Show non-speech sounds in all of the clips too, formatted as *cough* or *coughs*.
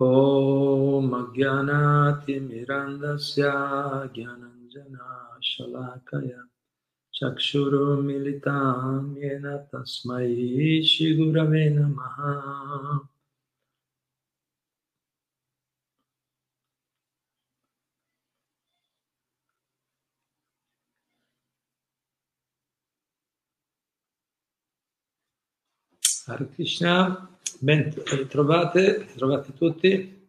ॐ अज्ञानातिमिरन्दस्य ज्ञानञ्जनाशलाकया चक्षुरुमिलितां येन तस्मै श्रीगुरवे नमः। Hare Krishna, ben ritrovate, ritrovati tutti.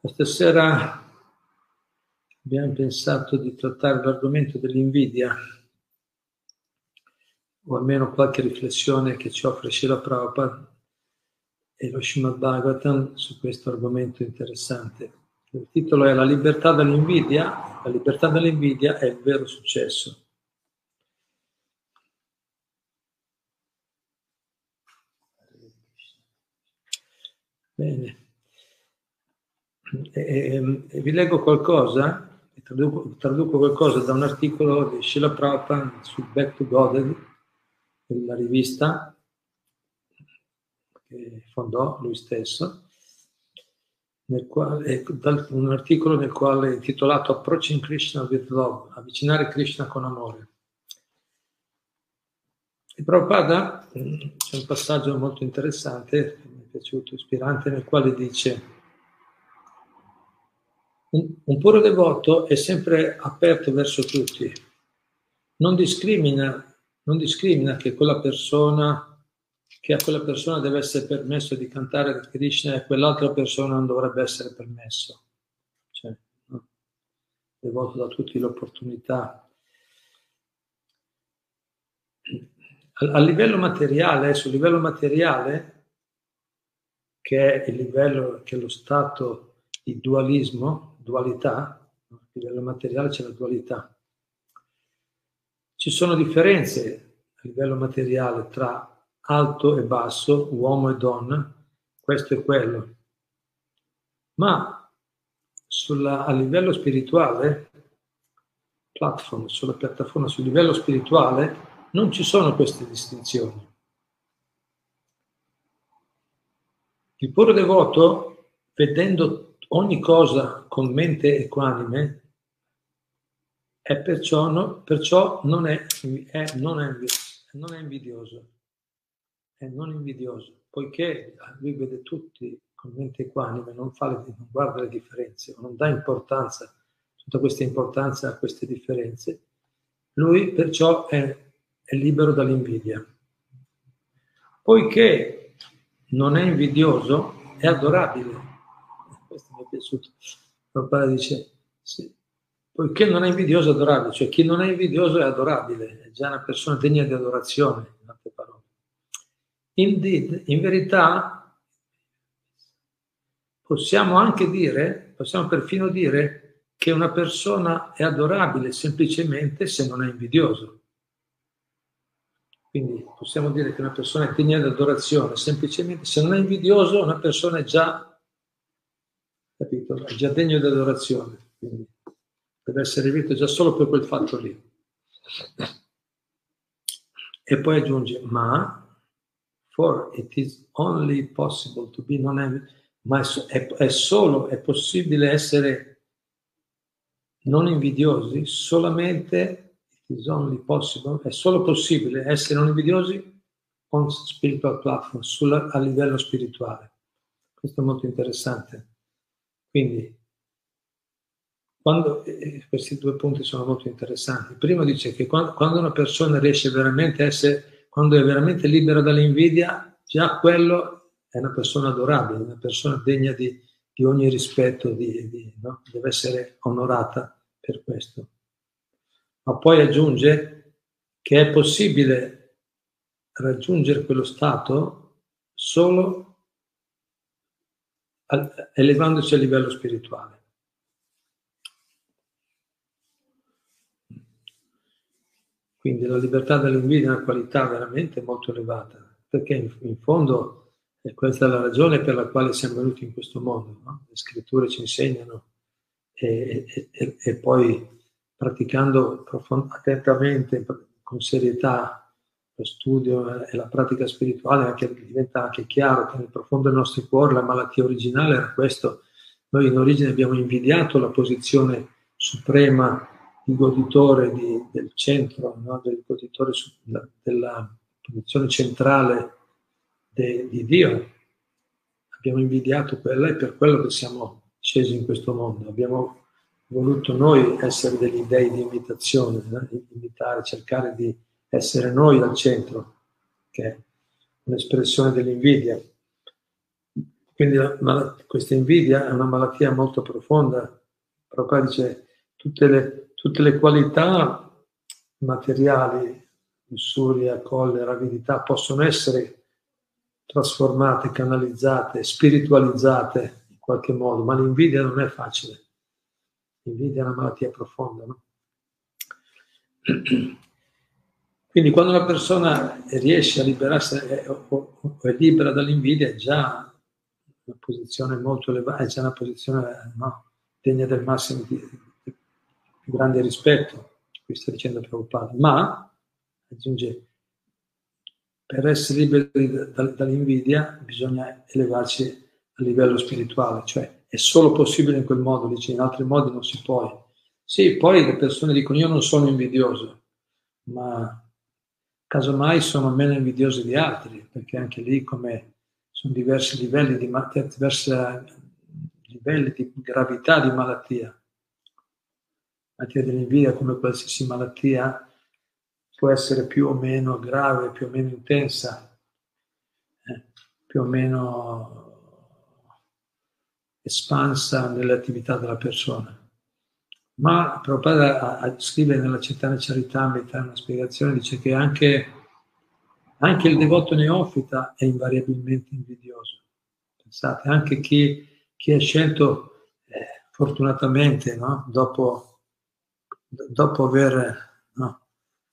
Questa sera abbiamo pensato di trattare l'argomento dell'invidia, o almeno qualche riflessione che ci offre Shila Prabhupada e lo Srimad Bhagavatam su questo argomento interessante. Il titolo è La libertà dall'invidia. La libertà dall'invidia è il vero successo. Bene. E, e, e vi leggo qualcosa, traduco, traduco, qualcosa da un articolo di Sheila Prabhupada su Back to God, la rivista che fondò lui stesso, quale, un articolo nel quale è intitolato Approaching Krishna with Love, avvicinare Krishna con amore. E Prabhupada, c'è un passaggio molto interessante piaciuto, ispirante, nel quale dice un, un puro devoto è sempre aperto verso tutti, non discrimina, non discrimina che quella persona che a quella persona deve essere permesso di cantare Krishna e a quell'altra persona non dovrebbe essere permesso. Cioè, no? devoto da tutti l'opportunità. A, a livello materiale, sul livello materiale, che è il livello, che è lo stato di dualismo, dualità, a livello materiale c'è la dualità. Ci sono differenze a livello materiale tra alto e basso, uomo e donna, questo e quello. Ma sulla, a livello spirituale, platform, sulla piattaforma, sul livello spirituale, non ci sono queste distinzioni. Il puro devoto, vedendo ogni cosa con mente equanime, è perciò, no, perciò non, è, è, non, è, non è invidioso. È non invidioso, poiché lui vede tutti con mente equanime, non, fa le, non guarda le differenze, non dà importanza, tutta questa importanza a queste differenze. Lui perciò è, è libero dall'invidia. Poiché non è invidioso, è adorabile. Questo mi è piaciuto. Papà dice, sì, poiché non è invidioso è adorabile, cioè chi non è invidioso è adorabile, è già una persona degna di adorazione, in altre parole. Indeed, in verità, possiamo anche dire, possiamo perfino dire che una persona è adorabile semplicemente se non è invidioso. Quindi possiamo dire che una persona è degna adorazione, semplicemente se non è invidioso, una persona è già, capito, è già degno di adorazione. Quindi deve essere visto già solo per quel fatto lì. E poi aggiunge, ma for it is only possible to be non è, ma è, è solo, è possibile essere non invidiosi solamente is only possible, è solo possibile essere non invidiosi on spiritual platform, sulla, a livello spirituale. Questo è molto interessante. Quindi, quando, eh, questi due punti sono molto interessanti. Il primo dice che quando, quando una persona riesce veramente a essere, quando è veramente libera dall'invidia, già quello è una persona adorabile, una persona degna di, di ogni rispetto, di, di, no? deve essere onorata per questo ma poi aggiunge che è possibile raggiungere quello stato solo elevandosi a livello spirituale. Quindi la libertà dall'invidia è una qualità veramente molto elevata, perché in, in fondo è questa la ragione per la quale siamo venuti in questo mondo. No? Le scritture ci insegnano e, e, e, e poi praticando attentamente, con serietà lo studio e la pratica spirituale anche, diventa anche chiaro che nel profondo dei nostri cuori la malattia originale era questo. Noi in origine abbiamo invidiato la posizione suprema di goditore di, del centro, no? del goditore su, della posizione centrale de, di Dio. Abbiamo invidiato quella e per quello che siamo scesi in questo mondo. Abbiamo voluto noi essere degli dei di imitazione, eh? imitare, cercare di essere noi al centro, che è un'espressione dell'invidia. Quindi la, questa invidia è una malattia molto profonda. Proprio dice tutte le, tutte le qualità materiali, lussuria, collera, avidità, possono essere trasformate, canalizzate, spiritualizzate in qualche modo, ma l'invidia non è facile. L'invidia è una malattia profonda. No? *clears throat* Quindi quando una persona riesce a liberarsi o, è libera dall'invidia è già una posizione molto elevata, è già una posizione no, degna del massimo di, di, grande rispetto, qui sta dicendo Prabhupada, ma, aggiunge, per essere liberi dall'invidia bisogna elevarci a livello spirituale, cioè è solo possibile in quel modo, dice, in altri modi non si può. Sì, poi le persone dicono io non sono invidioso, ma casomai sono meno invidiosi di altri, perché anche lì come sono diversi livelli di, diversi livelli di gravità di malattia. La malattia dell'invidia, come qualsiasi malattia, può essere più o meno grave, più o meno intensa, eh, più o meno espansa nelle attività della persona. Ma Prabhupada scrive nella Città Charitamrita una spiegazione, dice che anche, anche, il devoto neofita è invariabilmente invidioso. Pensate, anche chi, chi è scelto eh, fortunatamente, no? dopo, dopo, aver no,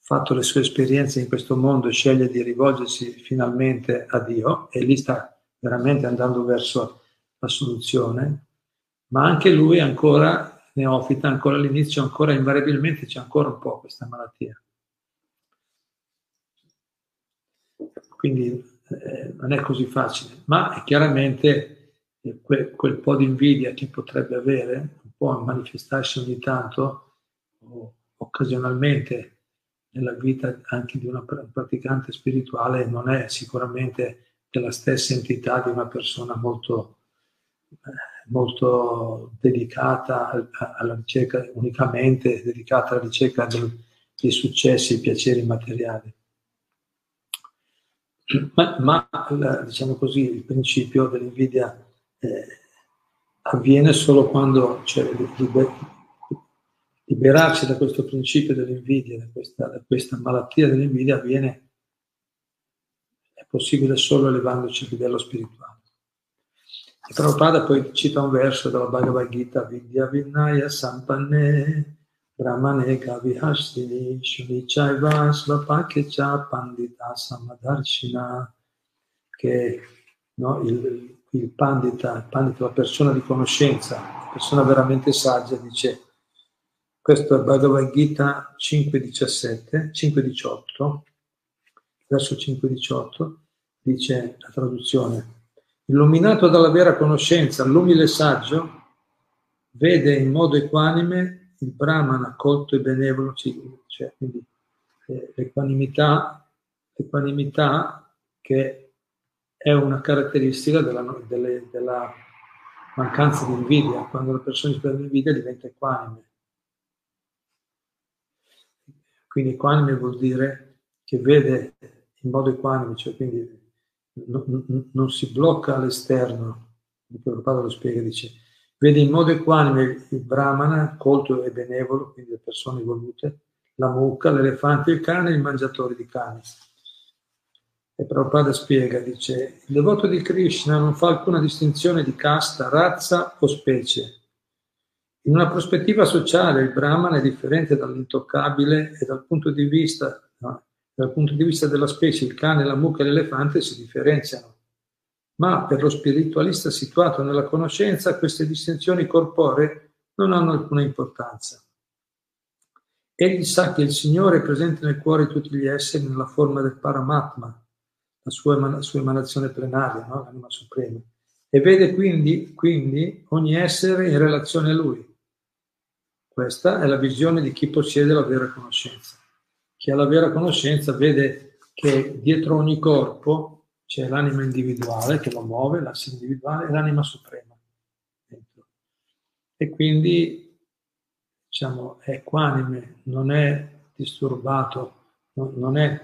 fatto le sue esperienze in questo mondo, sceglie di rivolgersi finalmente a Dio e lì sta veramente andando verso la soluzione, ma anche lui ancora neofita, ancora all'inizio, ancora invariabilmente c'è ancora un po' questa malattia. Quindi eh, non è così facile, ma chiaramente eh, que, quel po' di invidia che potrebbe avere, può manifestarsi ogni tanto o occasionalmente nella vita anche di una praticante spirituale, non è sicuramente della stessa entità di una persona molto... Molto dedicata alla ricerca, unicamente dedicata alla ricerca dei successi e piaceri materiali. Ma, ma diciamo così, il principio dell'invidia eh, avviene solo quando cioè, liber, liberarsi da questo principio dell'invidia, da questa, da questa malattia dell'invidia avviene, è possibile solo elevandoci a livello spirituale. Prabhupada poi cita un verso della Bhagavad Gita, Vidya Vinaya Sampanne Brahmane Gavihastini Shunichaiva Svapakecha Pandita Samadarshina che no, il, il pandita, il pandita, la persona di conoscenza, la persona veramente saggia, dice questo è Bhagavad Gita 5.17, 5.18, verso 5.18, dice la traduzione Illuminato dalla vera conoscenza, l'umile saggio vede in modo equanime il Brahman accolto e benevolo, cioè, quindi eh, l'equanimità, l'equanimità che è una caratteristica della, delle, della mancanza di invidia. Quando la persona esprime invidia diventa equanime. Quindi equanime vuol dire che vede in modo equanime, cioè quindi non, si blocca all'esterno, il Prabhupada lo spiega, dice, vede in modo equanime il brahmana, colto e benevolo, quindi le persone evolute, la mucca, l'elefante, il cane e il mangiatore di cani. E Prabhupada spiega, dice, il devoto di Krishna non fa alcuna distinzione di casta, razza o specie. In una prospettiva sociale il Brahman è differente dall'intoccabile e dal punto di vista no, dal punto di vista della specie, il cane, la mucca e l'elefante si differenziano. Ma per lo spiritualista situato nella conoscenza, queste distinzioni corporee non hanno alcuna importanza. Egli sa che il Signore è presente nel cuore di tutti gli esseri nella forma del Paramatma, la sua, eman- sua emanazione plenaria, no? l'anima suprema, e vede quindi, quindi ogni essere in relazione a Lui. Questa è la visione di chi possiede la vera conoscenza. Chi ha la vera conoscenza vede che dietro ogni corpo c'è l'anima individuale che lo muove, l'asse individuale l'anima suprema. E quindi diciamo, è equanime, non è disturbato, non è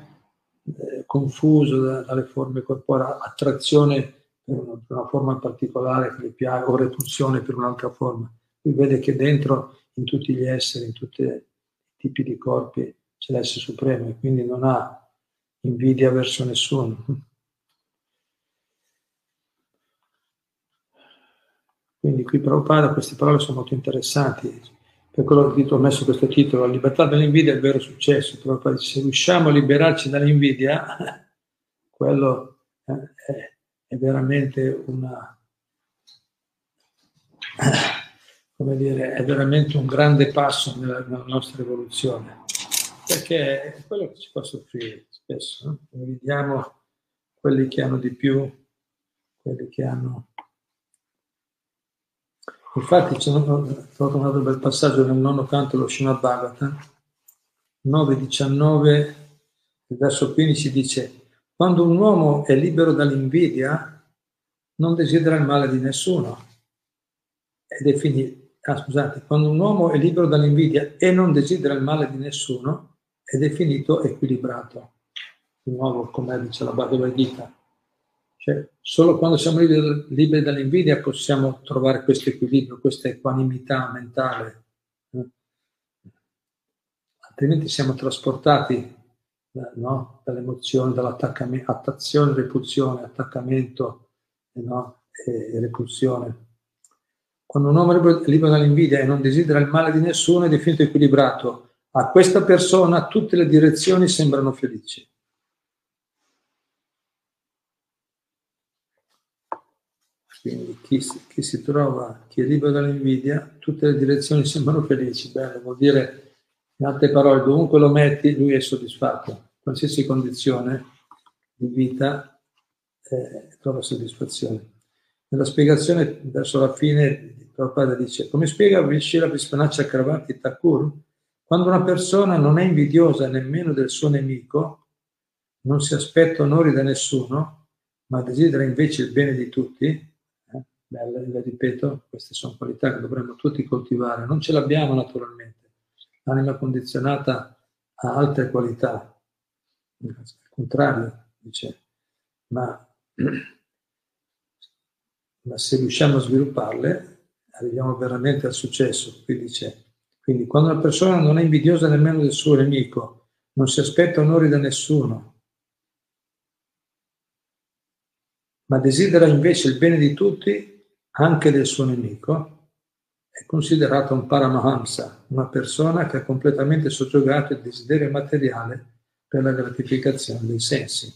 eh, confuso da, dalle forme corporali, attrazione per una, per una, forma particolare che gli piace o repulsione per un'altra forma. Lui vede che dentro, in tutti gli esseri, in tutti i tipi di corpi, c'è l'essere supremo e quindi non ha invidia verso nessuno. Quindi qui Prabhupada queste parole sono molto interessanti, per quello che ho messo questo titolo, la libertà dall'invidia è il vero successo. Prabhupada dice, se riusciamo a liberarci dall'invidia, *laughs* quello è, è veramente una, *laughs* come dire, è veramente un grande passo nella, nella nostra evoluzione perché è quello che ci fa soffrire spesso. No? Vediamo quelli che hanno di più, quelli che hanno... Infatti c'è un, un bel passaggio nel nono canto dello Srimad Bhagavatam, 9.19, il verso 15 dice quando un uomo è libero dall'invidia non desidera il male di nessuno ed è finito. Ah, scusate, quando un uomo è libero dall'invidia e non desidera il male di nessuno, è definito equilibrato. Di nuovo, come dice la Bhagavad Gita. Cioè, solo quando siamo liberi, dall'invidia possiamo trovare questo equilibrio, questa equanimità mentale. Altrimenti siamo trasportati eh, no? dall'emozione, dall'attaccamento, attazione, repulsione, attaccamento no? e, e repulsione. Quando un uomo è libero dall'invidia e non desidera il male di nessuno è definito equilibrato a questa persona tutte le direzioni sembrano felici. Quindi chi, chi, si trova, chi libero dall'invidia, tutte le direzioni sembrano felici. Bello, vuol dire, in altre parole, dovunque lo metti, lui è soddisfatto. Qualsiasi condizione di vita eh, trova soddisfazione. Nella spiegazione, verso la fine, Prabhupada dice, come spiega Vishila Vispanaccia Cravati Thakur, quando una persona non è invidiosa nemmeno del suo nemico, non si aspetta onori da nessuno, ma desidera invece il bene di tutti, eh, belle, le ripeto, queste sono qualità che dovremmo tutti coltivare, non ce l'abbiamo naturalmente. L'anima condizionata ha altre qualità, al contrario, dice, ma, ma se riusciamo a svilupparle, arriviamo veramente al successo. Qui dice, quindi quando una persona non è invidiosa nemmeno del suo nemico, non si aspetta onori da nessuno, ma desidera invece il bene di tutti, anche del suo nemico, è considerata un paramahamsa, una persona che ha completamente soggiogato il desiderio materiale per la gratificazione dei sensi.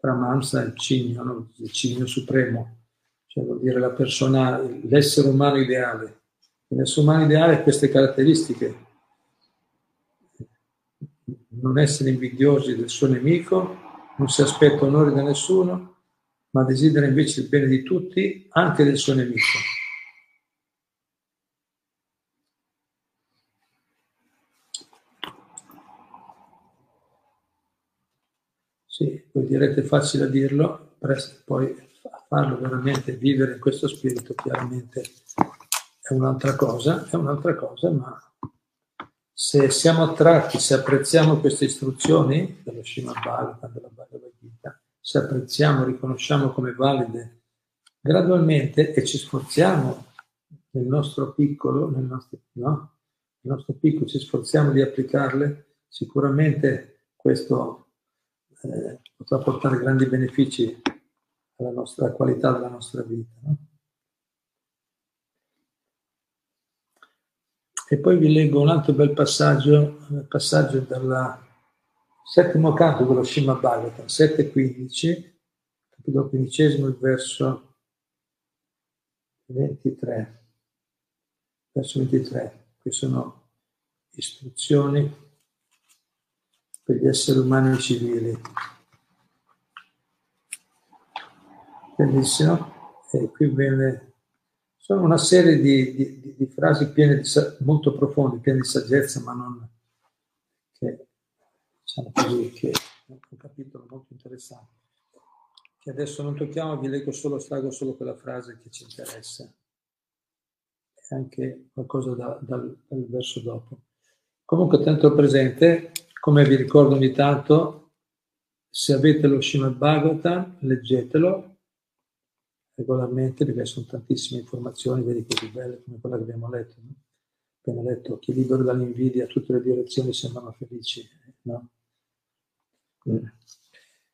Paramahamsa è il cigno, no? il cigno supremo, cioè vuol dire la persona, l'essere umano ideale L'essere umano ideale ha queste caratteristiche. Non essere invidiosi del suo nemico, non si aspetta onore da nessuno, ma desidera invece il bene di tutti, anche del suo nemico. Sì, voi direte facile a dirlo, poi farlo veramente, vivere in questo spirito chiaramente è un'altra cosa, è un'altra cosa, ma se siamo attratti, se apprezziamo queste istruzioni dello Srimad Bhagavatam, della Bhagavad Gita, se apprezziamo, riconosciamo come valide gradualmente e ci sforziamo nel nostro piccolo, nel nostro, no? nel nostro piccolo, ci sforziamo di applicarle, sicuramente questo eh, potrà portare grandi benefici alla nostra qualità della nostra vita. No? E poi vi leggo un altro bel passaggio, passaggio dal settimo canto dello Shima Bhagavatam, 7.15, capitolo quindicesimo, verso 23. Verso 23. Qui sono istruzioni per gli esseri umani civili. Bellissimo. E qui viene, sono una serie di, di, di frasi piene di, molto profonde, piene di saggezza, ma non che, diciamo così, che un capitolo molto interessante. Che adesso non tocchiamo, vi leggo solo, strago solo quella frase che ci interessa. E anche qualcosa da, dal, dal verso dopo. Comunque, tanto presente, come vi ricordo ogni tanto, se avete lo Srimad Bhagavatam, leggetelo regolarmente perché sono tantissime informazioni, vedi così belle come quella che abbiamo letto. No? Appena letto, chi libero dall'invidia, tutte le direzioni sembrano felici. No? Mm.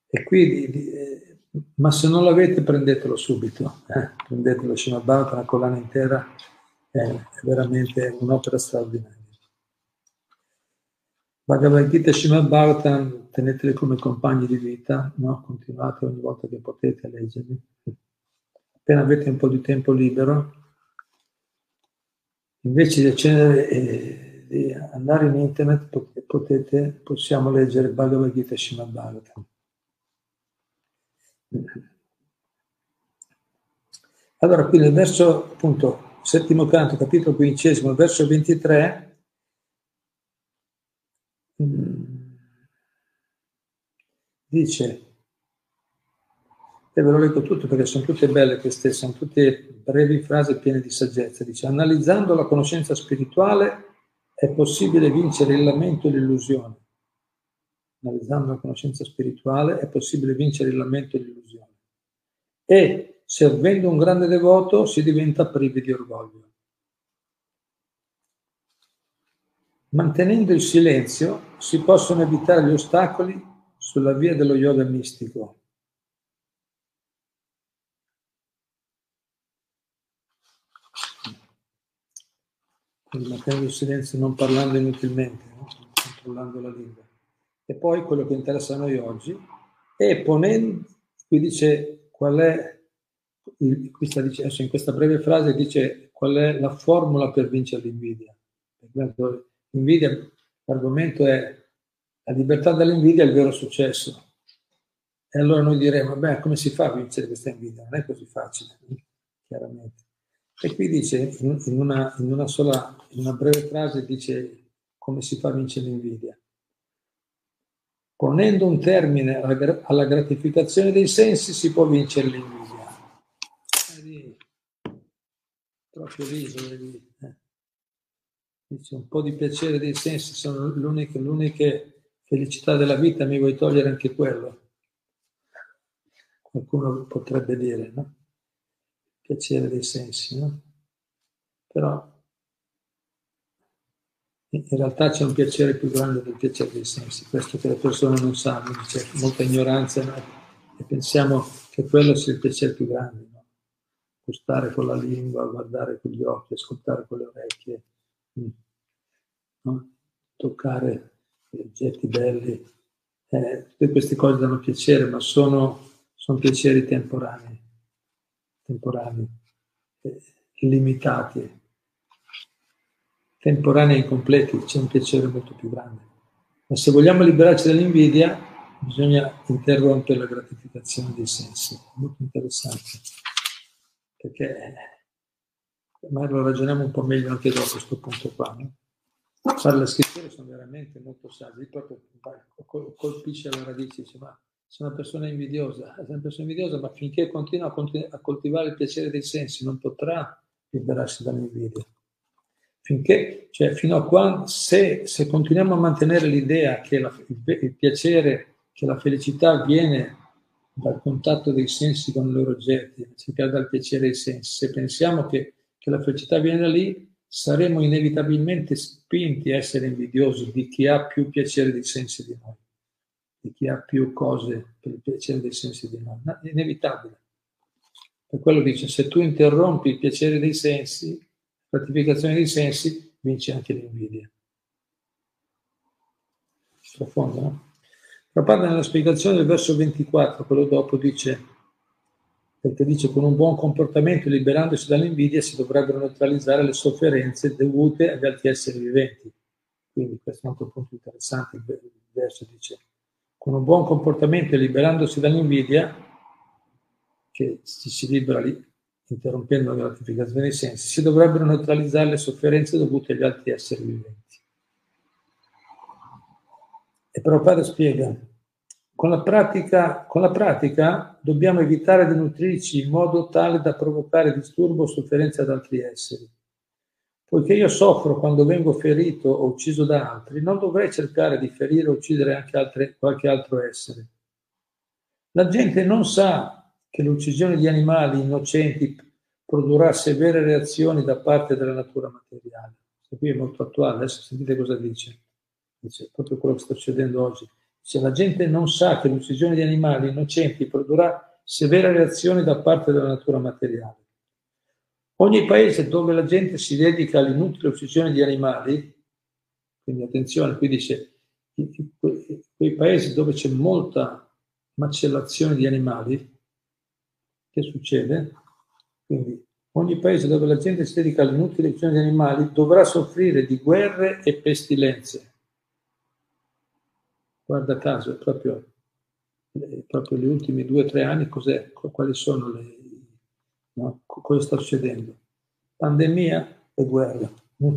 E qui, eh, ma se non l'avete, prendetelo subito. Eh? Prendetelo Srimad Bhagavatam, una collana intera, è veramente un'opera straordinaria. Bhagavad Gita e Srimad Bhagavatam teneteli come compagni di vita, no? continuate ogni volta che potete a leggerli. Appena avete un po' di tempo libero, invece di accendere e di andare in internet, potete, possiamo leggere Bhagavad Gita Srimad Bhagavatam. Allora, qui nel verso, appunto, settimo canto, capitolo quindicesimo, verso 23, Mm. dice, e ve lo leggo tutto perché sono tutte belle queste, sono tutte brevi frasi piene di saggezza, dice, analizzando la conoscenza spirituale è possibile vincere il lamento e l'illusione. Analizzando la conoscenza spirituale è possibile vincere il lamento e l'illusione. E servendo un grande devoto si diventa privi di orgoglio. Mantenendo il silenzio si possono evitare gli ostacoli sulla via dello yoga mistico. Quindi mantenendo il silenzio, non parlando inutilmente, no? controllando la lingua. E poi quello che interessa a noi oggi è ponendo, qui dice qual è, qui sta dicendo, in questa breve frase dice qual è la formula per vincere l'invidia. Invidia, l'argomento è la libertà dall'invidia è il vero successo. E allora noi diremo, beh, come si fa a vincere questa invidia? Non è così facile, chiaramente. E qui dice, in una, in una sola, in una breve frase, dice come si fa a vincere l'invidia. Ponendo un termine alla, gratificazione dei sensi si può vincere l'invidia. Vedi, proprio lì, lì. Eh. Dice, un po' di piacere dei sensi sono l'unica, l'unica felicità della vita, mi vuoi togliere anche quello? Qualcuno potrebbe dire, no? Piacere dei sensi, no? Però in realtà c'è un piacere più grande del piacere dei sensi, questo che le persone non sanno, c'è molta ignoranza no? e pensiamo che quello sia il piacere più grande, no? gustare con la lingua, guardare con gli occhi, ascoltare con le orecchie. Mm no? toccare oggetti belli. Eh, tutte queste cose danno piacere, ma sono, sono piaceri temporanei, temporanei eh, limitati, temporanei e incompleti, c'è un piacere molto più grande. Ma se vogliamo liberarci dall'invidia, bisogna interrompere la gratificazione dei sensi. Molto interessante, perché ma lo ragioniamo un po' meglio anche dopo questo punto qua. No? fare le scritture sono veramente molto saggi, proprio colpisce alla radice, dice, ma sei una persona invidiosa, è una persona invidiosa, ma finché continua a, continu- a coltivare il piacere dei sensi non potrà liberarsi dall'invidia. Finché, cioè fino a quando, se, se continuiamo a mantenere l'idea che la, il, il piacere, che la felicità viene dal contatto dei sensi con i loro oggetti, cioè dal piacere dei sensi, se pensiamo che, che la felicità viene da lì, saremo inevitabilmente spinti a essere invidiosi di chi ha più piacere dei sensi di noi, di chi ha più cose per il piacere dei sensi di noi. È inevitabile. Per quello dice, se tu interrompi il piacere dei sensi, la gratificazione dei sensi, vinci anche l'invidia. Profondo, no? Prabhupada nella spiegazione del verso 24, quello dopo, dice perché dice con un buon comportamento liberandosi dall'invidia si dovrebbero neutralizzare le sofferenze dovute agli altri esseri viventi. Quindi questo è un altro punto interessante, il verso dice, con un buon comportamento e liberandosi dall'invidia, che ci si libera lì, interrompendo la gratificazione dei sensi, si dovrebbero neutralizzare le sofferenze dovute agli altri esseri viventi. E Prabhupada spiega, con la, pratica, con la pratica dobbiamo evitare di nutrirci in modo tale da provocare disturbo o sofferenza ad altri esseri. Poiché io soffro quando vengo ferito o ucciso da altri, non dovrei cercare di ferire o uccidere anche altre, qualche altro essere. La gente non sa che l'uccisione di animali innocenti produrrà severe reazioni da parte della natura materiale. Questo qui è molto attuale, adesso sentite cosa dice. Dice proprio quello che sta succedendo oggi. Se la gente non sa che l'uccisione di animali innocenti produrrà severe reazioni da parte della natura materiale. Ogni paese dove la gente si dedica all'inutile uccisione di animali, quindi attenzione, qui dice, quei paesi dove c'è molta macellazione di animali, che succede? Quindi ogni paese dove la gente si dedica all'inutile uccisione di animali dovrà soffrire di guerre e pestilenze. Guarda caso, proprio, proprio gli ultimi due o tre anni, cos'è? quali sono le... No? Cosa sta succedendo? Pandemia e guerra. Mm.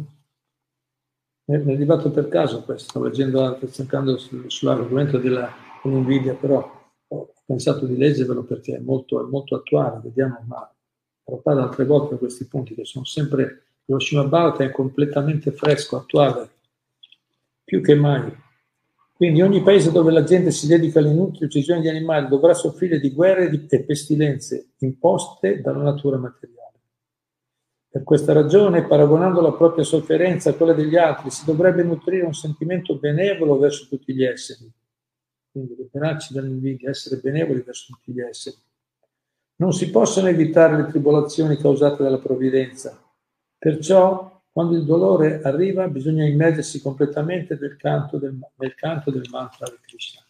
Mi è arrivato per caso questo, stavo leggendo, cercando sull'argomento della, dell'invidia, però ho pensato di leggervelo perché è molto, è molto attuale, vediamo, ma trattare altre volte questi punti che sono sempre, Hiroshima Bharata è completamente fresco, attuale, più che mai. Quindi ogni paese dove la gente si dedica all'inutile uccisione di animali dovrà soffrire di guerre e pestilenze imposte dalla natura materiale. Per questa ragione, paragonando la propria sofferenza a quella degli altri, si dovrebbe nutrire un sentimento benevolo verso tutti gli esseri, quindi liberarci dall'invidia, essere benevoli verso tutti gli esseri. Non si possono evitare le tribolazioni causate dalla provvidenza, perciò quando il dolore arriva bisogna immergersi completamente nel canto del, nel canto del mantra di Krishna.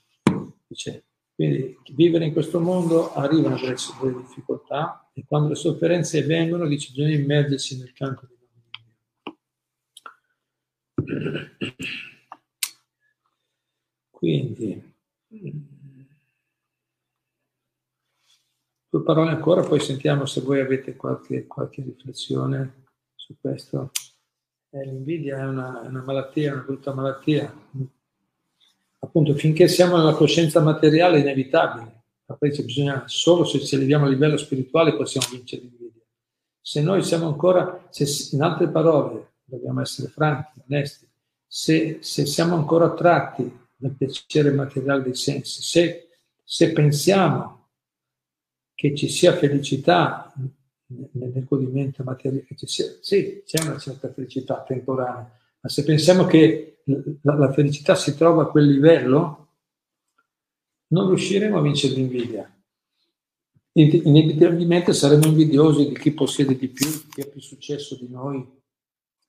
Dice, quindi vivere in questo mondo arrivano delle, delle difficoltà e quando le sofferenze vengono dice bisogna immergersi nel canto del Dio. Quindi Due parole ancora, poi sentiamo se voi avete qualche, qualche riflessione su questo. Eh, l'invidia è una, una malattia, una brutta malattia. Appunto, finché siamo nella coscienza materiale è inevitabile. Poi bisogna, solo se ci eleviamo a livello spirituale possiamo vincere l'invidia. Se noi siamo ancora, se, in altre parole, dobbiamo essere franchi, onesti, se, se siamo ancora attratti dal piacere materiale dei sensi, se, se pensiamo che ci sia felicità nel godimento materiale, che ci sia, sì, c'è una certa felicità temporanea, ma se pensiamo che la, la felicità si trova a quel livello, non riusciremo a vincere l'invidia. Inevitabilmente saremo invidiosi di chi possiede di più, di chi ha più successo di noi,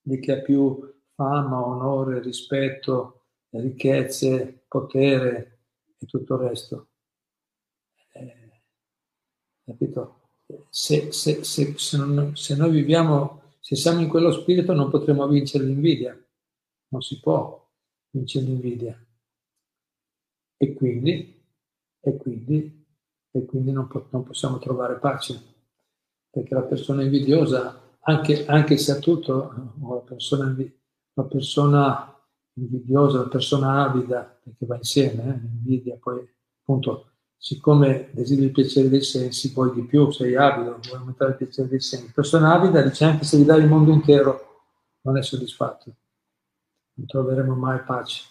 di chi ha più fama, onore, rispetto, ricchezze, potere e tutto il resto. Capito? Se, se, se, non, se, noi viviamo, se siamo in quello spirito non potremo vincere l'invidia. Non si può vincere l'invidia. E quindi, e quindi, e quindi non, po- non possiamo trovare pace. Perché la persona invidiosa, anche, anche se ha tutto, la persona, la persona invidiosa, la persona avida, perché va insieme, eh, l'invidia, poi appunto siccome desideri il piacere dei sensi, poi di più, sei avido, vuoi aumentare il piacere dei sensi. Persona avida dice anche se gli dai il mondo intero, non è soddisfatto. Non troveremo mai pace.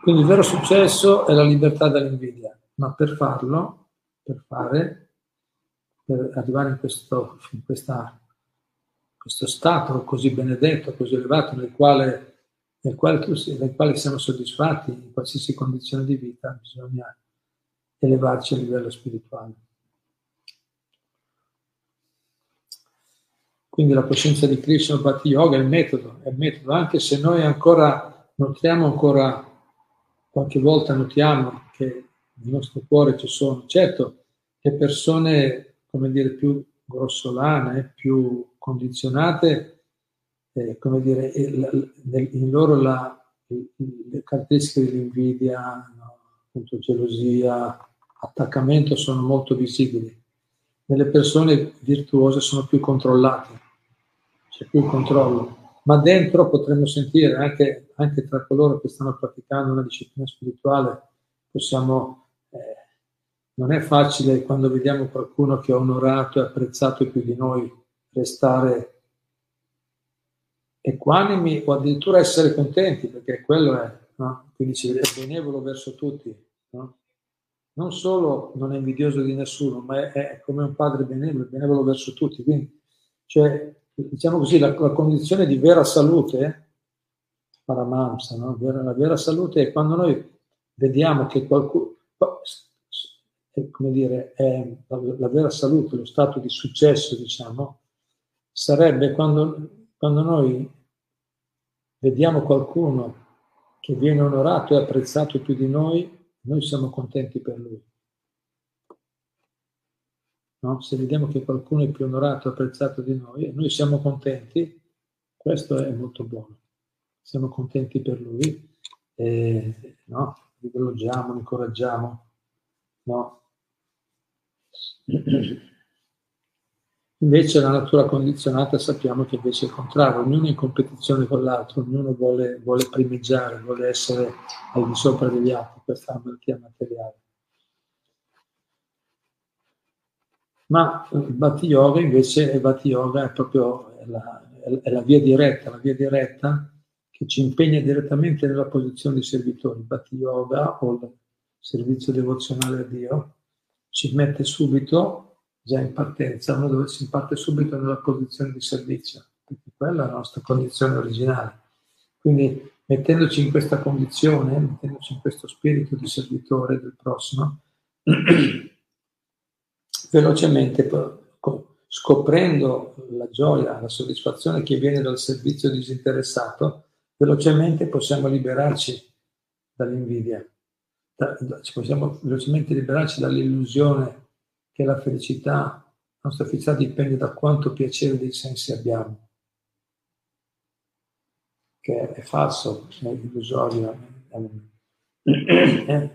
Quindi il vero successo è la libertà dall'invidia, ma per farlo, per fare, per arrivare in questo, in questa, questo stato così benedetto, così elevato, nel quale, nel quale, nel quale siamo soddisfatti in qualsiasi condizione di vita, bisogna elevarci a livello spirituale. Quindi la coscienza di Krishna Bhakti Yoga è il metodo, è il metodo, anche se noi ancora notiamo ancora, qualche volta notiamo che nel nostro cuore ci sono, certo, le persone, come dire, più grossolane, più condizionate, eh, come dire, in loro la, le caratteristiche dell'invidia? Appunto gelosia, attaccamento sono molto visibili. Nelle persone virtuose sono più controllate, c'è più controllo. Ma dentro potremmo sentire, anche, anche tra coloro che stanno praticando una disciplina spirituale, possiamo... Eh, non è facile quando vediamo qualcuno che è onorato e apprezzato più di noi restare equanimi o addirittura essere contenti, perché quello è, no? quindi si vede benevolo verso tutti. No? Non solo non è invidioso di nessuno, ma è, è come un padre benevolo, benevolo verso tutti. Quindi, cioè, diciamo così, la, la condizione di vera salute, paramamsa, no? la vera salute è quando noi vediamo che qualcuno, come dire, la, la, vera salute, lo stato di successo, diciamo, sarebbe quando, quando noi vediamo qualcuno che viene onorato e apprezzato più di noi, noi siamo contenti per lui. No? Se vediamo che qualcuno è più onorato e apprezzato di noi, noi siamo contenti, questo è molto buono. Siamo contenti per lui, e, no? Li elogiamo, li incoraggiamo, no? *clears throat* Invece la natura condizionata sappiamo che invece è il contrario, ognuno è in competizione con l'altro, ognuno vuole, vuole primeggiare, vuole essere al di sopra degli altri, questa è la malattia materiale. Ma il Bhatti Yoga invece, il Bhatti Yoga è proprio la, è la via diretta, la via diretta che ci impegna direttamente nella posizione di servitori. Il Bhatti Yoga o il servizio devozionale a Dio ci mette subito già in partenza, uno dove si parte subito nella posizione di servizio, perché quella è la nostra condizione originale. Quindi mettendoci in questa condizione, mettendoci in questo spirito di servitore del prossimo, *clears throat* velocemente scoprendo la gioia, la soddisfazione che viene dal servizio disinteressato, velocemente possiamo liberarci dall'invidia, possiamo velocemente liberarci dall'illusione che la felicità, la nostra felicità dipende da quanto piacere dei sensi abbiamo, che è falso, è illusorio, è,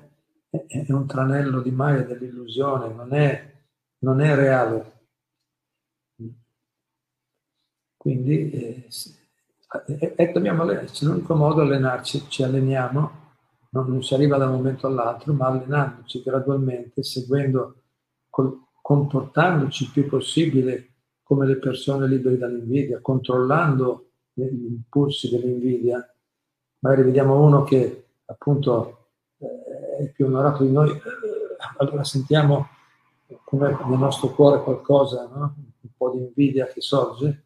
è, un tranello di Maya dell'illusione, non è, non è reale. Quindi eh, eh, eh dobbiamo allenarci, l'unico modo è allenarci, ci alleniamo, non, non si arriva da un momento all'altro, ma allenandoci gradualmente, seguendo comportandoci il più possibile come le persone libere dall'invidia, controllando gli impulsi dell'invidia. Magari vediamo uno che appunto eh, è più onorato di noi, eh, allora sentiamo come nel nostro cuore qualcosa, no? un po' di invidia che sorge.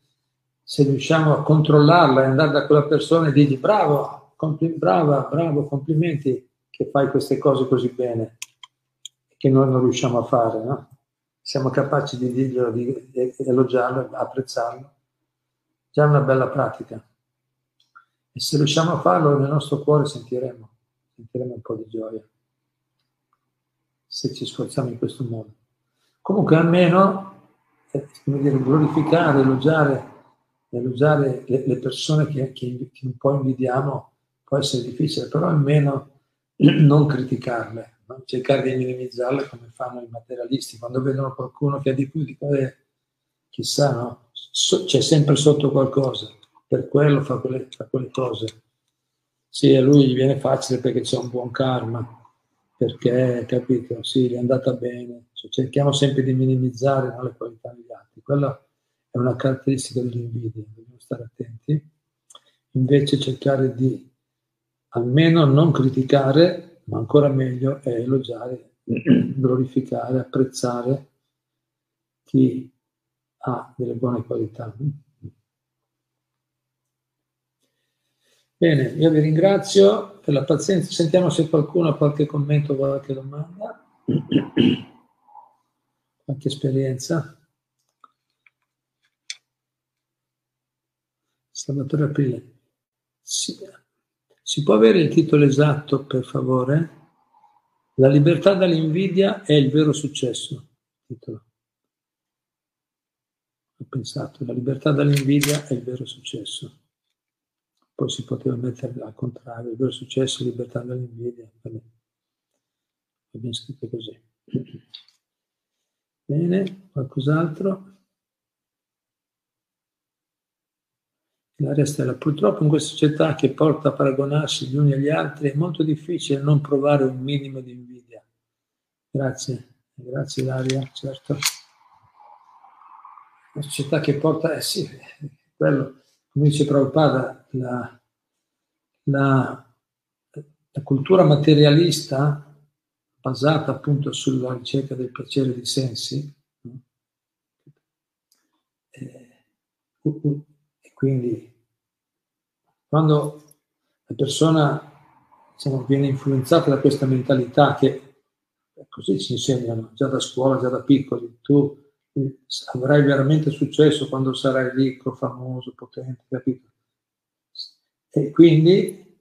Se riusciamo a controllarla e andare da quella persona e dirgli bravo, compl- brava, bravo, complimenti che fai queste cose così bene che noi non riusciamo a fare, no? Siamo capaci di dirglielo, di elogiarlo, apprezzarlo. Già è una bella pratica. E se riusciamo a farlo nel nostro cuore sentiremo, sentiremo un po' di gioia. Se ci sforziamo in questo modo. Comunque almeno, eh, come dire, glorificare, elogiare, elogiare le, le persone che, che, che un po' invidiamo può essere difficile, però almeno non criticarle no? cercare di minimizzarle come fanno i materialisti. Quando vedono qualcuno che ha di più, dicono, eh, chissà, no? So, c'è sempre sotto qualcosa, per quello fa quelle, fa quelle cose. Sì, a lui gli viene facile perché c'è un buon karma, perché, capito, sì, gli è andata bene. Cioè, cerchiamo sempre di minimizzare no, le qualità degli altri. Quella è una caratteristica dell'invidia, dobbiamo stare attenti. Invece cercare di almeno non criticare ma ancora meglio è elogiare, *clears throat* glorificare, apprezzare chi ha delle buone qualità. Bene, io vi ringrazio per la pazienza. Sentiamo se qualcuno ha qualche commento o qualche domanda, qualche esperienza. Salvatore Aprile. Sì. Si può avere il titolo esatto, per favore? La libertà dall'invidia è il vero successo. Titolo. Ho pensato, la libertà dall'invidia è il vero successo. poi si poteva mettere al contrario, il vero successo è libertà dall'invidia. Abbiamo scritto così. *clears throat* Bene, qualcos'altro? La Stella, purtroppo in questa società che porta a paragonarsi gli uni agli altri è molto difficile non provare un minimo di invidia. Grazie, grazie Daria, certo. La società che porta, eh sì, quello, come dice Prabhupada, la, la, la cultura materialista basata appunto sulla ricerca del piacere dei sensi, e, e quindi quando la persona diciamo, viene influenzata da questa mentalità che così ci insegnano già da scuola, già da piccoli, tu avrai veramente successo quando sarai ricco, famoso, potente, capito? E quindi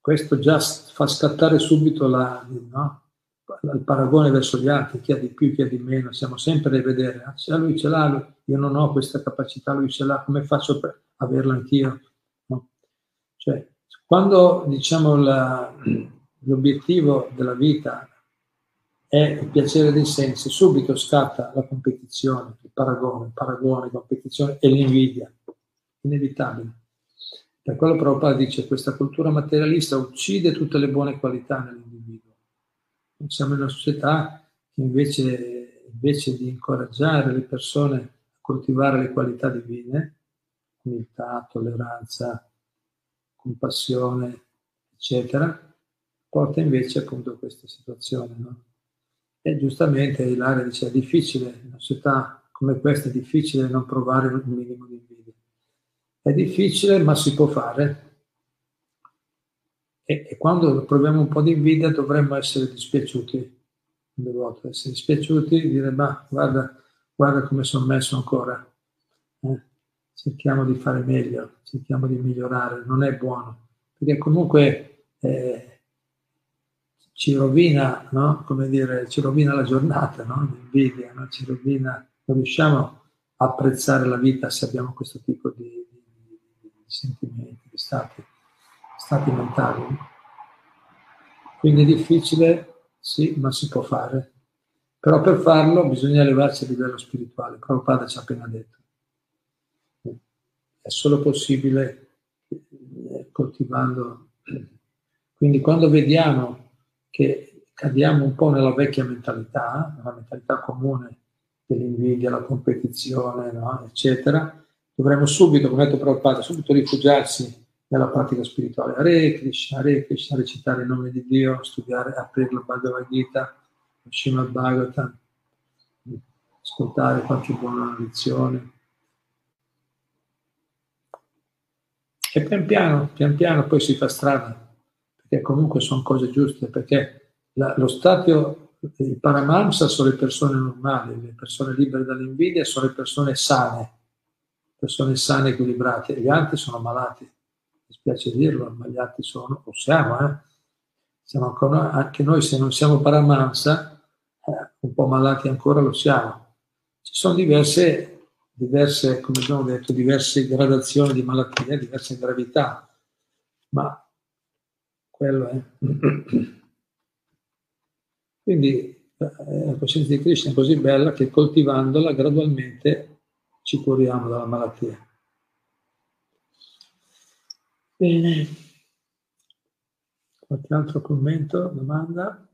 questo già fa scattare subito la, no? Il paragone verso gli altri, chi ha di più, chi ha di meno, siamo sempre a vedere, ah, se lui ce l'ha, lui, io non ho questa capacità, lui ce l'ha, come faccio per averla anch'io? No? Cioè, quando diciamo la, l'obiettivo della vita è il piacere dei sensi, subito scatta la competizione, il paragone, il paragone, la competizione e l'invidia, inevitabile. Per quello Prabhupada dice questa cultura materialista uccide tutte le buone qualità nell'individuo siamo in una società che invece, invece di incoraggiare le persone a coltivare le qualità divine, umiltà, tolleranza, compassione, eccetera, porta invece appunto a questa situazione. No? E giustamente Ilaria dice è difficile, in una società come questa è difficile non provare un minimo di invidia. È difficile, ma si può fare e, e, quando proviamo un po' di invidia dovremmo essere dispiaciuti, volte, essere dispiaciuti e dire ma guarda, guarda come sono messo ancora, eh? cerchiamo di fare meglio, cerchiamo di migliorare, non è buono, perché comunque eh, ci rovina, no? come dire, ci rovina la giornata, no? l'invidia, no? ci rovina, non riusciamo a apprezzare la vita se abbiamo questo tipo di, di, di sentimenti, di stati stati mentali. Quindi è difficile, sì, ma si può fare. Però per farlo bisogna elevarsi a livello spirituale. Prabhupada ci ha appena detto. È solo possibile eh, coltivando. Quindi quando vediamo che cadiamo un po' nella vecchia mentalità, nella mentalità comune dell'invidia, la competizione, no? eccetera, dovremmo subito, come ha detto Prabhupada, subito rifugiarsi nella pratica spirituale. Hare Krishna, Hare Krishna, recitare il nome di Dio, studiare, aprire la Bhagavad Gita, lo Srimad Bhagavatam, ascoltare qualche buona lezione. E pian piano, pian piano poi si fa strada, perché comunque sono cose giuste, perché la, lo stato, il Paramamsa sono le persone normali, le persone libere dall'invidia sono le persone sane, persone sane equilibrate, gli altri sono malati mi spiace dirlo, ma gli altri sono, o siamo, eh? siamo ancora, anche noi se non siamo Paramahansa, eh, un po' malati ancora lo siamo. Ci sono diverse, diverse, come abbiamo detto, diverse gradazioni di malattie, diverse gravità, ma quello è. *coughs* Quindi eh, la coscienza di Krishna è così bella che coltivandola gradualmente ci curiamo dalla malattia. Bene. Qualche altro commento, domanda?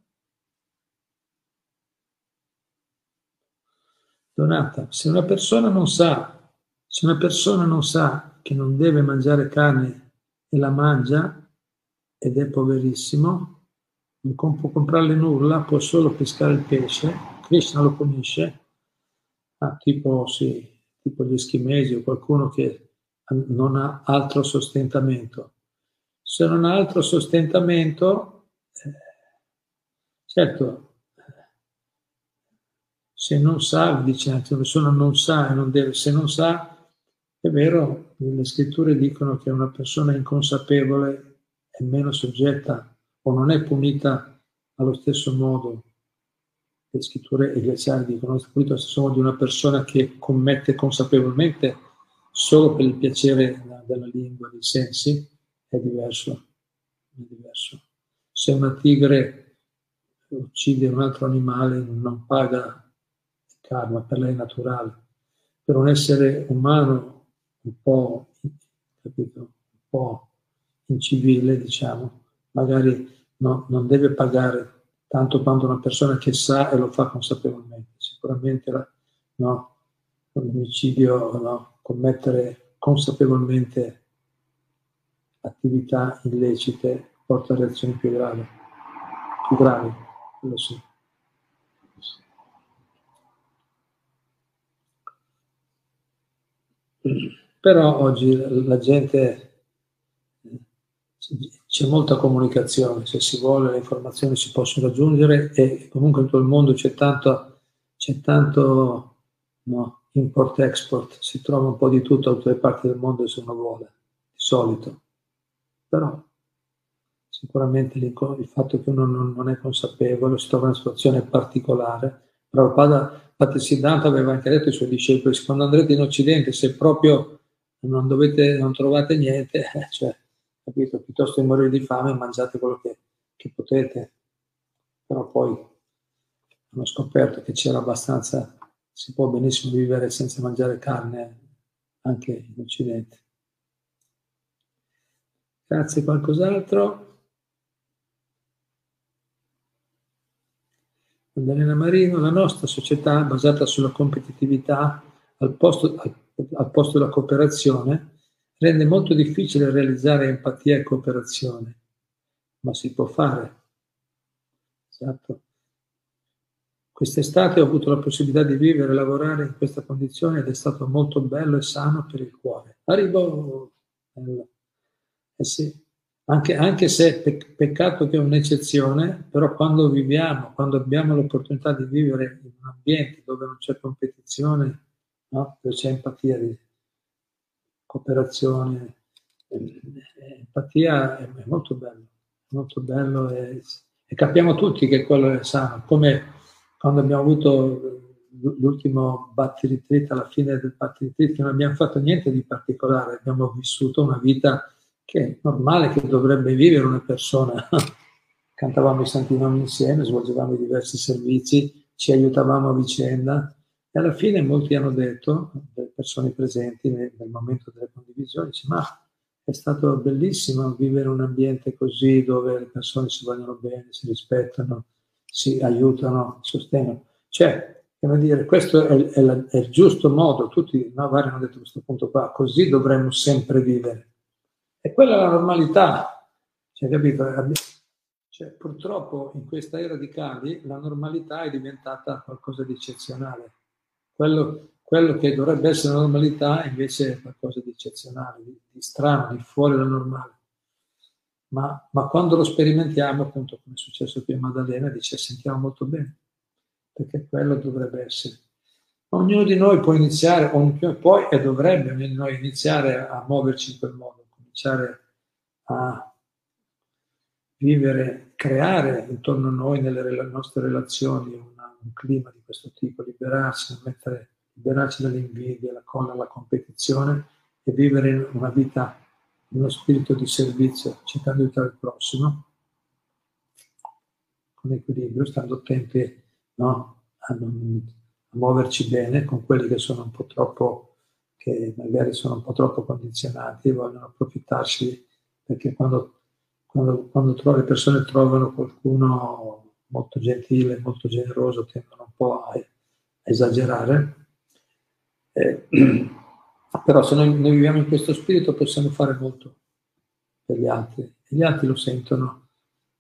Donata, se una persona non sa, se una persona non sa che non deve mangiare carne e la mangia ed è poverissimo, non può comprarle nulla, può solo pescare il pesce, Krishna lo punisce, ah, tipo, sì, tipo gli eschimesi o qualcuno che non ha altro sostentamento. Se non ha altro sostentamento, eh, certo, se non sa, dice anche una persona non sa e non deve, se non sa, è vero, le scritture dicono che una persona inconsapevole è meno soggetta o non è punita allo stesso modo. Le scritture e gli acciari dicono che è punito allo stesso modo di una persona che commette consapevolmente solo per il piacere della lingua, dei sensi, è diverso, è diverso. Se una tigre uccide un altro animale non paga il karma, per lei è naturale. Per un essere umano un po', capito, un po' incivile, diciamo, magari no, non deve pagare tanto quanto una persona che sa e lo fa consapevolmente. Sicuramente no, l'omicidio, no, commettere consapevolmente attività illecite porta a reazioni più gravi, più gravi, quello sì. Però oggi la gente c'è molta comunicazione, se si vuole le informazioni si possono raggiungere e comunque in tutto il mondo c'è tanto, c'è tanto no, import-export, si trova un po' di tutto da tutte le parti del mondo se uno vuole, di solito. Però sicuramente il fatto che uno non, è consapevole, si trova in una situazione particolare. Prabhupada, infatti Siddhartha aveva anche detto ai suoi discepoli, quando andrete in Occidente, se proprio non, dovete, non trovate niente, *laughs* eh, cioè capito? Piuttosto che morire di fame mangiate quello che, che potete. Però poi hanno scoperto che c'era abbastanza, si può benissimo vivere senza mangiare carne anche in Occidente. Grazie, qualcos'altro? Maddalena Marino, la nostra società basata sulla competitività al posto, al, al posto della cooperazione rende molto difficile realizzare empatia e cooperazione, ma si può fare. Esatto. Quest'estate ho avuto la possibilità di vivere e lavorare in questa condizione ed è stato molto bello e sano per il cuore. Arrivo, eh sì. anche, anche, se è peccato che è un'eccezione, però quando viviamo, quando abbiamo l'opportunità di vivere in un ambiente dove non c'è competizione, no? dove c'è empatia, cooperazione, empatia è, molto bello, molto bello e, e, capiamo tutti che quello è sano, come quando abbiamo avuto l'ultimo Batti Retreat, alla fine del Batti Retreat, non abbiamo fatto niente di particolare, abbiamo vissuto una vita che è normale che dovrebbe vivere una persona. *laughs* Cantavamo i santi nomi insieme, svolgevamo diversi servizi, ci aiutavamo a vicenda e alla fine molti hanno detto, le persone presenti nel, nel momento delle condivisioni, dice, ma è stato bellissimo vivere un ambiente così dove le persone si vogliono bene, si rispettano, si aiutano, sostengono. Cioè, come dire, questo è, è, la, è il giusto modo, tutti no, vari hanno detto questo punto qua, così dovremmo sempre vivere. E quella è la normalità, cioè, capito? Cioè, purtroppo in questa era di Cali la normalità è diventata qualcosa di eccezionale quello, quello che dovrebbe essere la normalità invece è qualcosa di eccezionale, di, di strano, di fuori dal normale. Ma, ma, quando lo sperimentiamo, appunto come è successo qui a Maddalena, dice sentiamo molto bene, perché quello dovrebbe essere. Ognuno di noi può iniziare, ognuno poi e dovrebbe ognuno di noi iniziare a muoverci in quel modo, cominciare a vivere, creare intorno a noi, nelle nostre relazioni, una, un clima di questo tipo, liberarsi, mettere, liberarci dall'invidia, la colla, la competizione e vivere una vita uno spirito di servizio, cercando di aiutare il prossimo, con equilibrio, stando attenti no? a, non, a muoverci bene con quelli che sono un po' troppo, che magari sono un po' troppo condizionati e vogliono approfittarsi, perché quando quando, quando trovo, le persone trovano qualcuno molto gentile, molto generoso, tendono un po' a, a esagerare. Eh, *clears throat* però se noi, noi, viviamo in questo spirito possiamo fare molto per gli altri e gli altri lo sentono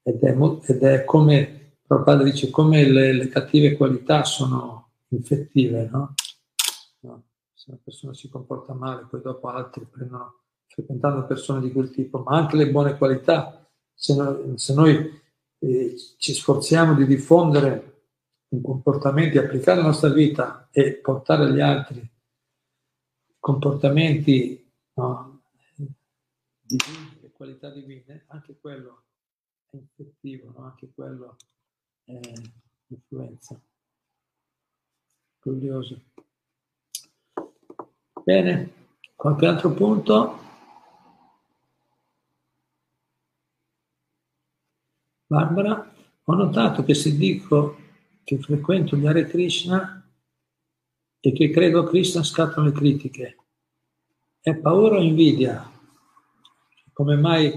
ed è, ed è come, Prabhupada dice, come le, le, cattive qualità sono infettive, no? no? Se una persona si comporta male, poi dopo altri prendono, frequentando persone di quel tipo, ma anche le buone qualità se noi, se noi eh, ci sforziamo di diffondere un comportamento, applicare la nostra vita e portare agli altri comportamenti no, divini e qualità divine, anche quello è infettivo, no? anche quello è influenza. Curioso. Bene, qualche altro punto? Barbara, ho notato che se dico che frequento gli Hare Krishna e che credo Krishna scattano le critiche. È paura o invidia? Come mai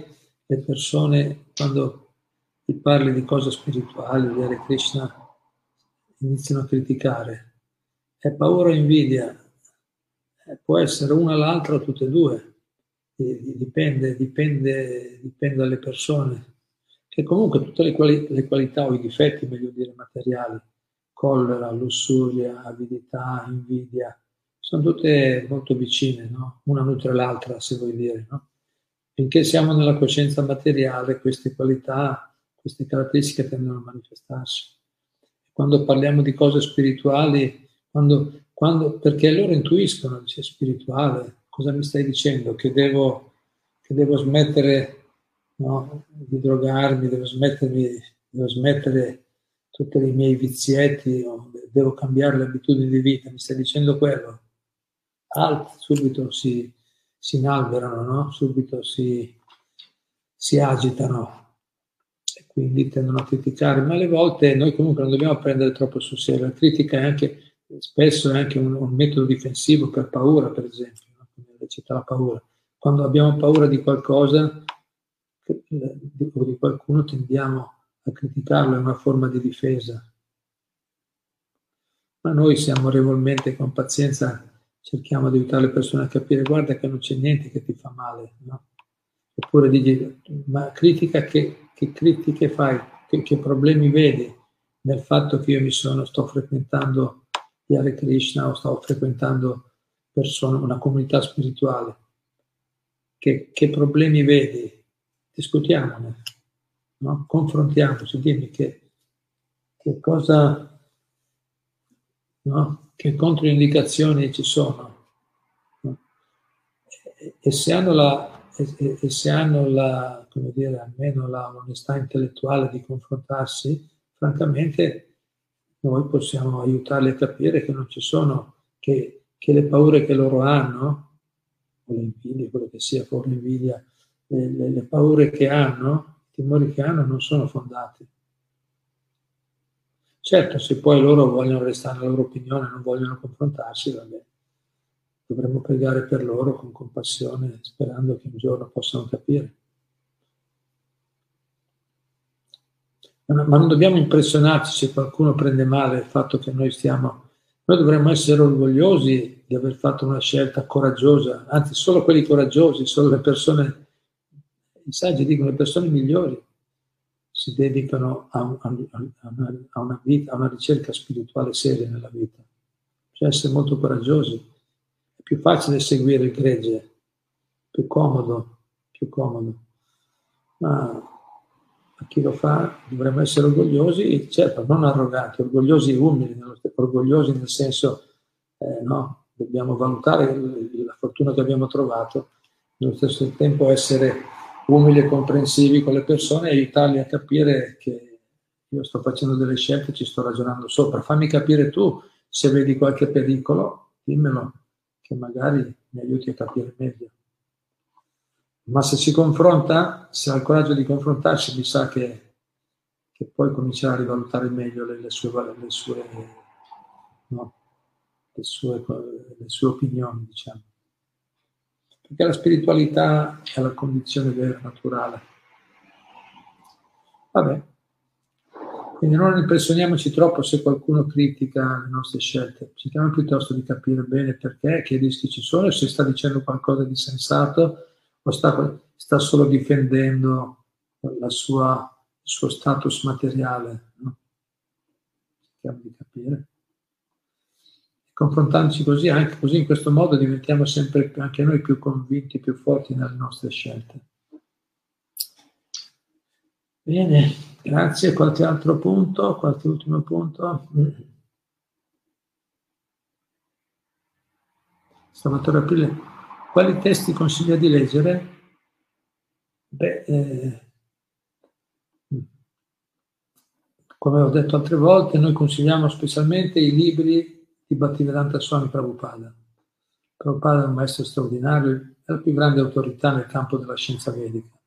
le persone, quando ti parli di cose spirituali, di Hare Krishna, iniziano a criticare? È paura o invidia? Eh, può essere una l'altra o tutte e due. Dipende, dipende, dipende dalle persone che comunque tutte le, quali, le qualità o i difetti, meglio dire, materiali, collera, lussuria, avidità, invidia, sono tutte molto vicine, no? una nutre l'altra, se vuoi dire. No? Finché siamo nella coscienza materiale, queste qualità, queste caratteristiche tendono a manifestarsi. Quando parliamo di cose spirituali, quando, quando, perché loro intuiscono, dice spirituale, cosa mi stai dicendo? Che devo, che devo smettere no? di drogarmi, devo, devo smettere tutti i miei vizietti, o devo cambiare le abitudini di vita, mi stai dicendo quello? Alt, subito si, si inalberano, no? subito si, si agitano e quindi tendono a criticare, ma alle volte noi comunque non dobbiamo prendere troppo sul serio, la critica è anche, spesso è anche un, un metodo difensivo per paura, per esempio, no? come cita la paura. Quando abbiamo paura di qualcosa, o di qualcuno tendiamo a criticarlo, è una forma di difesa. Ma noi se amorevolmente con pazienza cerchiamo di aiutare le persone a capire, guarda che non c'è niente che ti fa male, no? Oppure digli, ma critica che, che critiche fai, che, che, problemi vedi nel fatto che io mi sono, sto frequentando Hare Krishna o sto frequentando persone, una comunità spirituale. Che, che problemi vedi? discutiamone, no? confrontiamoci, dimmi che, che cosa, no? che controindicazioni ci sono. No? E, e, se hanno la, e, e se hanno la, come dire, almeno la onestà intellettuale di confrontarsi, francamente noi possiamo aiutarli a capire che non ci sono, che, che le paure che loro hanno, o le invidie, quello che sia, fuori invidia, le, le, paure che hanno, timori che hanno non sono fondati. Certo, se poi loro vogliono restare nella loro opinione, non vogliono confrontarsi, vabbè, dovremmo pregare per loro con compassione, sperando che un giorno possano capire. Ma non dobbiamo impressionarci se qualcuno prende male il fatto che noi stiamo... Noi dovremmo essere orgogliosi di aver fatto una scelta coraggiosa, anzi solo quelli coraggiosi, solo le persone i saggi dicono le persone migliori si dedicano a, a, a, una vita, a una ricerca spirituale seria nella vita. Cioè essere molto coraggiosi. È più facile seguire il gregge, più comodo, più comodo. Ma a chi lo fa dovremmo essere orgogliosi, certo, non arroganti, orgogliosi e umili, orgogliosi nel senso, eh, no, dobbiamo valutare la fortuna che abbiamo trovato, nello stesso tempo essere umili e comprensivi con le persone e aiutarli a capire che io sto facendo delle scelte ci sto ragionando sopra. Fammi capire tu se vedi qualche pericolo, dimmelo, che magari mi aiuti a capire meglio. Ma se si confronta, se ha il coraggio di confrontarsi, mi sa che, che poi comincerà a rivalutare meglio le, le sue, le sue, no, le sue, le sue opinioni, diciamo perché la spiritualità è la condizione vera, naturale. Vabbè, quindi non impressioniamoci troppo se qualcuno critica le nostre scelte, cerchiamo piuttosto di capire bene perché, che rischi ci sono, se sta dicendo qualcosa di sensato o sta, sta solo difendendo sua, il suo status materiale. No? Cerchiamo di capire confrontandoci così, anche così in questo modo diventiamo sempre anche noi più convinti, più forti nelle nostre scelte. Bene, grazie. Qualche altro punto? Qualche ultimo punto? Salvatore Aprile, quali testi consiglia di leggere? Beh, eh, come ho detto altre volte, noi consigliamo specialmente i libri di Bhaktivedanta Swami Prabhupada. Prabhupada è un maestro straordinario, è la più grande autorità nel campo della scienza vedica.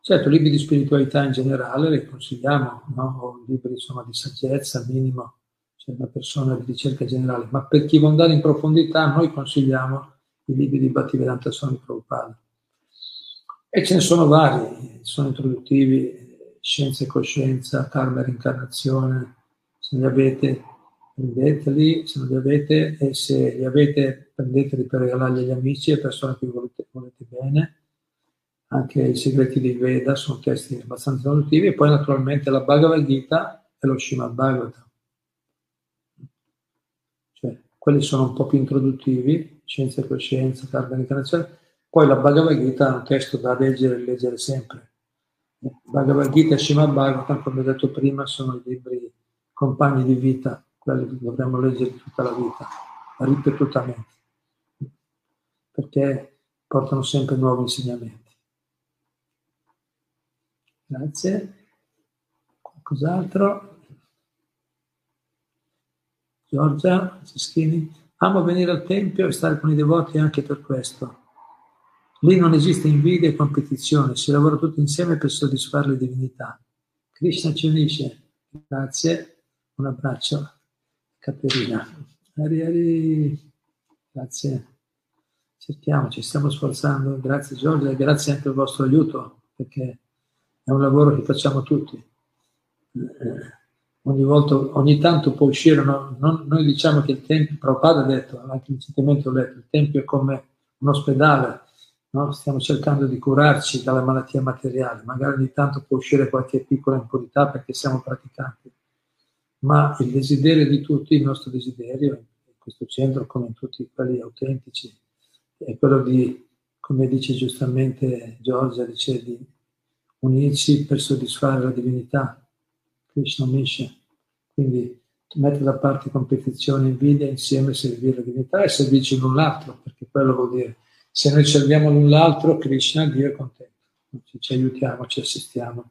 Certo, libri di spiritualità in generale li consigliamo, no? o libri insomma, di saggezza, minimo, c'è una persona di ricerca generale, ma per chi vuole andare in profondità noi consigliamo i libri di Bhaktivedanta Swami Prabhupada. E ce ne sono vari, sono introduttivi, Scienza e Coscienza, Karma e Reincarnazione, se li avete prendeteli, se non li avete e se li avete prendeteli per regalarli agli amici e persone a cui volete, volete bene. Anche i segreti di Veda sono testi abbastanza introduttivi e poi naturalmente la Bhagavad Gita e lo Srimad Bhagavatam. Cioè, quelli sono un po' più introduttivi, scienza e coscienza, karma e reincarnazione, poi la Bhagavad Gita è un testo da leggere e leggere sempre. Bhagavad Gita e Srimad Bhagavatam, come ho detto prima, sono i libri compagni di vita, dovremmo leggere tutta la vita, ripetutamente, perché portano sempre nuovi insegnamenti. Grazie. Qualcos'altro? Giorgia Franceschini. Amo venire al Tempio e stare con i devoti anche per questo. Lì non esiste invidia e competizione, si lavora tutti insieme per soddisfare le divinità. Krishna ci unisce. Grazie, un abbraccio. Caterina. Ari, ari. Grazie. Cerchiamo, ci stiamo sforzando. Grazie Giorgia e grazie anche al vostro aiuto, perché è un lavoro che facciamo tutti. Eh, ogni volta, ogni tanto può uscire, no? non, noi diciamo che il Tempio, Prabhupada ha detto, anche recentemente ho letto, il Tempio è come un ospedale, no? stiamo cercando di curarci dalla malattia materiale, magari ogni tanto può uscire qualche piccola impurità perché siamo praticanti, ma il desiderio di tutti, il nostro desiderio, in questo centro come in tutti quelli autentici, è quello di, come dice giustamente Giorgia, dice di unirci per soddisfare la divinità, Krishna Misha. Quindi mettere da parte competizione e invidia insieme servire la divinità e servirci l'un l'altro, perché quello vuol dire se noi serviamo l'un l'altro, Krishna, Dio è contento. Ci, ci aiutiamo, ci assistiamo.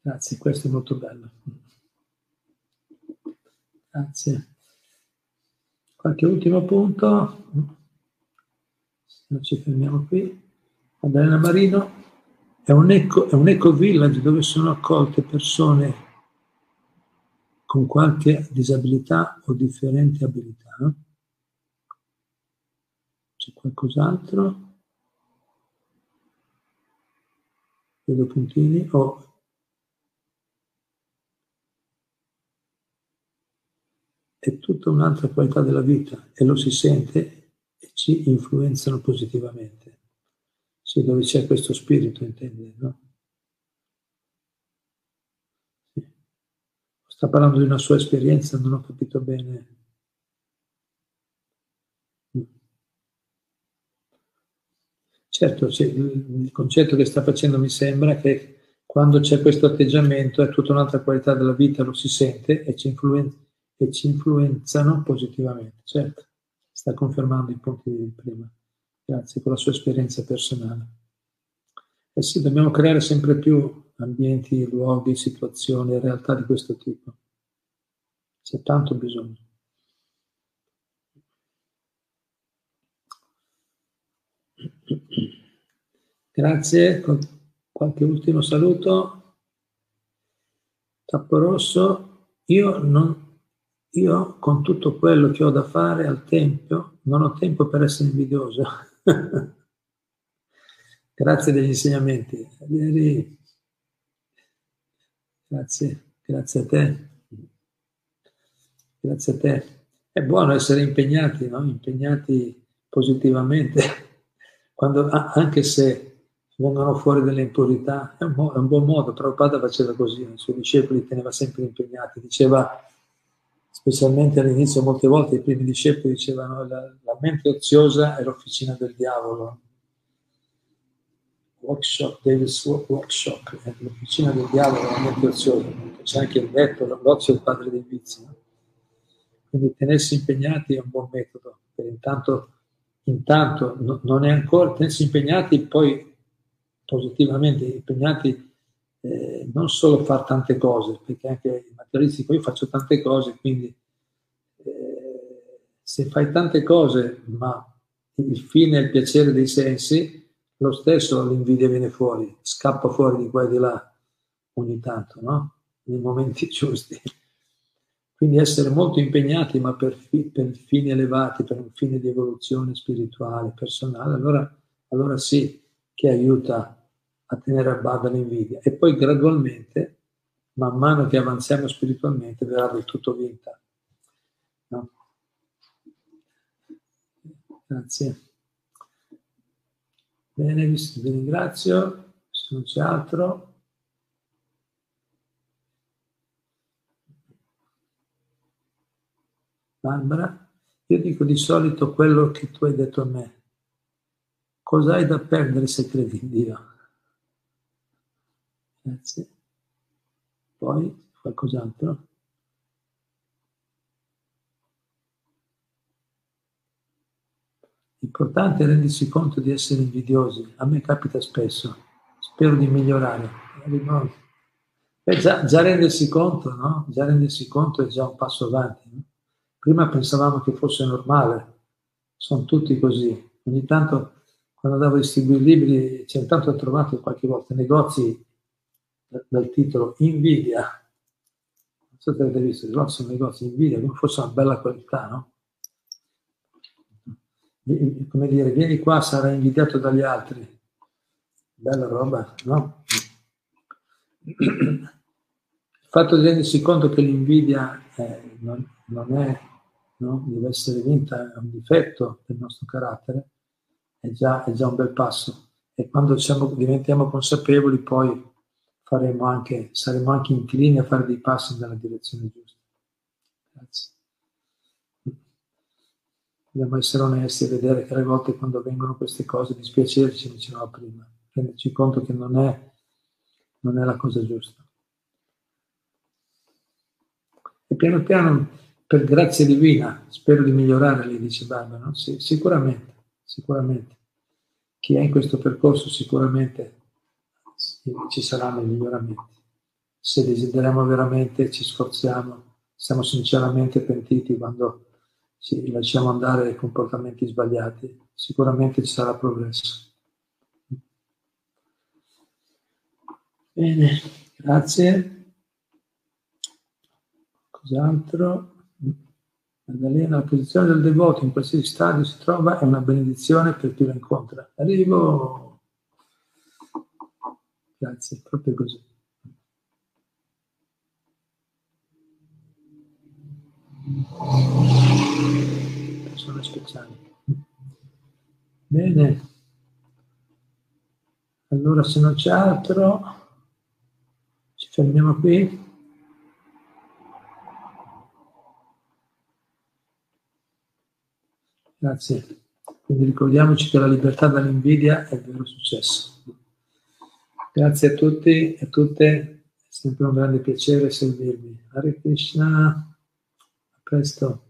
Grazie, questo è molto bello. Grazie. Qualche ultimo punto? Se non ci fermiamo qui. Maddalena Marino è un, eco, è un eco village dove sono accolte persone con qualche disabilità o differente abilità. C'è qualcos'altro? Vedo puntini. Oh. È tutta un'altra qualità della vita e lo si sente e ci influenzano positivamente. Sì, dove c'è questo spirito, intende, no? Sta parlando di una sua esperienza, non ho capito bene. Certo, il concetto che sta facendo mi sembra che quando c'è questo atteggiamento è tutta un'altra qualità della vita, lo si sente e ci, influen- e ci influenzano positivamente. Certo, sta confermando i punti di prima. Grazie, con la sua esperienza personale. Eh sì, dobbiamo creare sempre più ambienti, luoghi, situazioni, realtà di questo tipo. C'è tanto bisogno. Grazie, qualche ultimo saluto. Tappo Rosso, io, non, io con tutto quello che ho da fare al Tempio non ho tempo per essere invidioso. *laughs* grazie degli insegnamenti. Ieri. Grazie, grazie a te. Grazie a te. È buono essere impegnati, no? impegnati positivamente *laughs* quando, anche se vengono fuori delle impurità, è un, è un buon modo. Prabhupada faceva così, i suoi discepoli teneva sempre impegnati, diceva, specialmente all'inizio, molte volte i primi discepoli dicevano la, la mente oziosa è l'officina del diavolo. Workshop, Davis Workshop, è l'officina del diavolo, la mente oziosa. C'è anche il detto, l'ozio è il padre dei vizi. No? Quindi tenersi impegnati è un buon metodo per intanto intanto no, non è ancora, pensi impegnati poi positivamente, impegnati eh, non solo fare tante cose, perché anche i materialisti poi faccio tante cose, quindi eh, se fai tante cose ma il fine è il piacere dei sensi, lo stesso l'invidia viene fuori, scappa fuori di qua e di là ogni tanto, no? Nei momenti *laughs* giusti. Quindi essere molto impegnati, ma per, fi, per fini elevati, per un fine di evoluzione spirituale, personale, allora, allora sì che aiuta a tenere a bada l'invidia. E poi gradualmente, man mano che avanziamo spiritualmente, verrà del tutto vinta. No? Grazie. Bene, vi ringrazio. Se non c'è altro. Barbara, io dico di solito quello che tu hai detto a me. Cosa hai da perdere se credi in Dio? Grazie. Poi qualcos'altro? L'importante è rendersi conto di essere invidiosi. A me capita spesso. Spero di migliorare. Beh, già, già, rendersi conto, no? Già rendersi conto è già un passo avanti. No? Prima pensavamo che fosse normale, sono tutti così. Ogni tanto, quando andavo a distribuire libri, c'è intanto ho trovato qualche volta negozi dal titolo Invidia. Non so se avete visto, sono negozi Invidia, come fosse una bella qualità, no? Come dire, vieni qua, sarai invidiato dagli altri. Bella roba, no? Il fatto di rendersi conto che l'invidia eh, non, non è no? deve essere vinta, è un difetto del nostro carattere, è già, è già un bel passo. E quando siamo, diventiamo consapevoli, poi faremo anche, saremo anche inclini a fare dei passi nella direzione giusta. Grazie. Dobbiamo essere onesti e vedere che alle volte quando vengono queste cose dispiacerci, dicevamo prima, renderci conto che non è, non è la cosa giusta. E piano piano per grazia divina, spero di migliorare, lei dice Barbara, no? sì, sicuramente, sicuramente. Chi è in questo percorso sicuramente ci saranno i miglioramenti. Se desideriamo veramente, ci sforziamo, siamo sinceramente pentiti quando ci lasciamo andare ai comportamenti sbagliati, sicuramente ci sarà progresso. Bene, grazie. Cos'altro? Maddalena, la posizione del devoto in qualsiasi stadio si trova è una benedizione per chi lo incontra. Arrivo. Grazie, proprio così. Persone speciali. Bene. Allora, se non c'è altro, ci fermiamo qui. Grazie. Quindi ricordiamoci che la libertà dall'invidia è il vero successo. Grazie a tutti e a tutte, è sempre un grande piacere servirvi. Hare Krishna, a presto.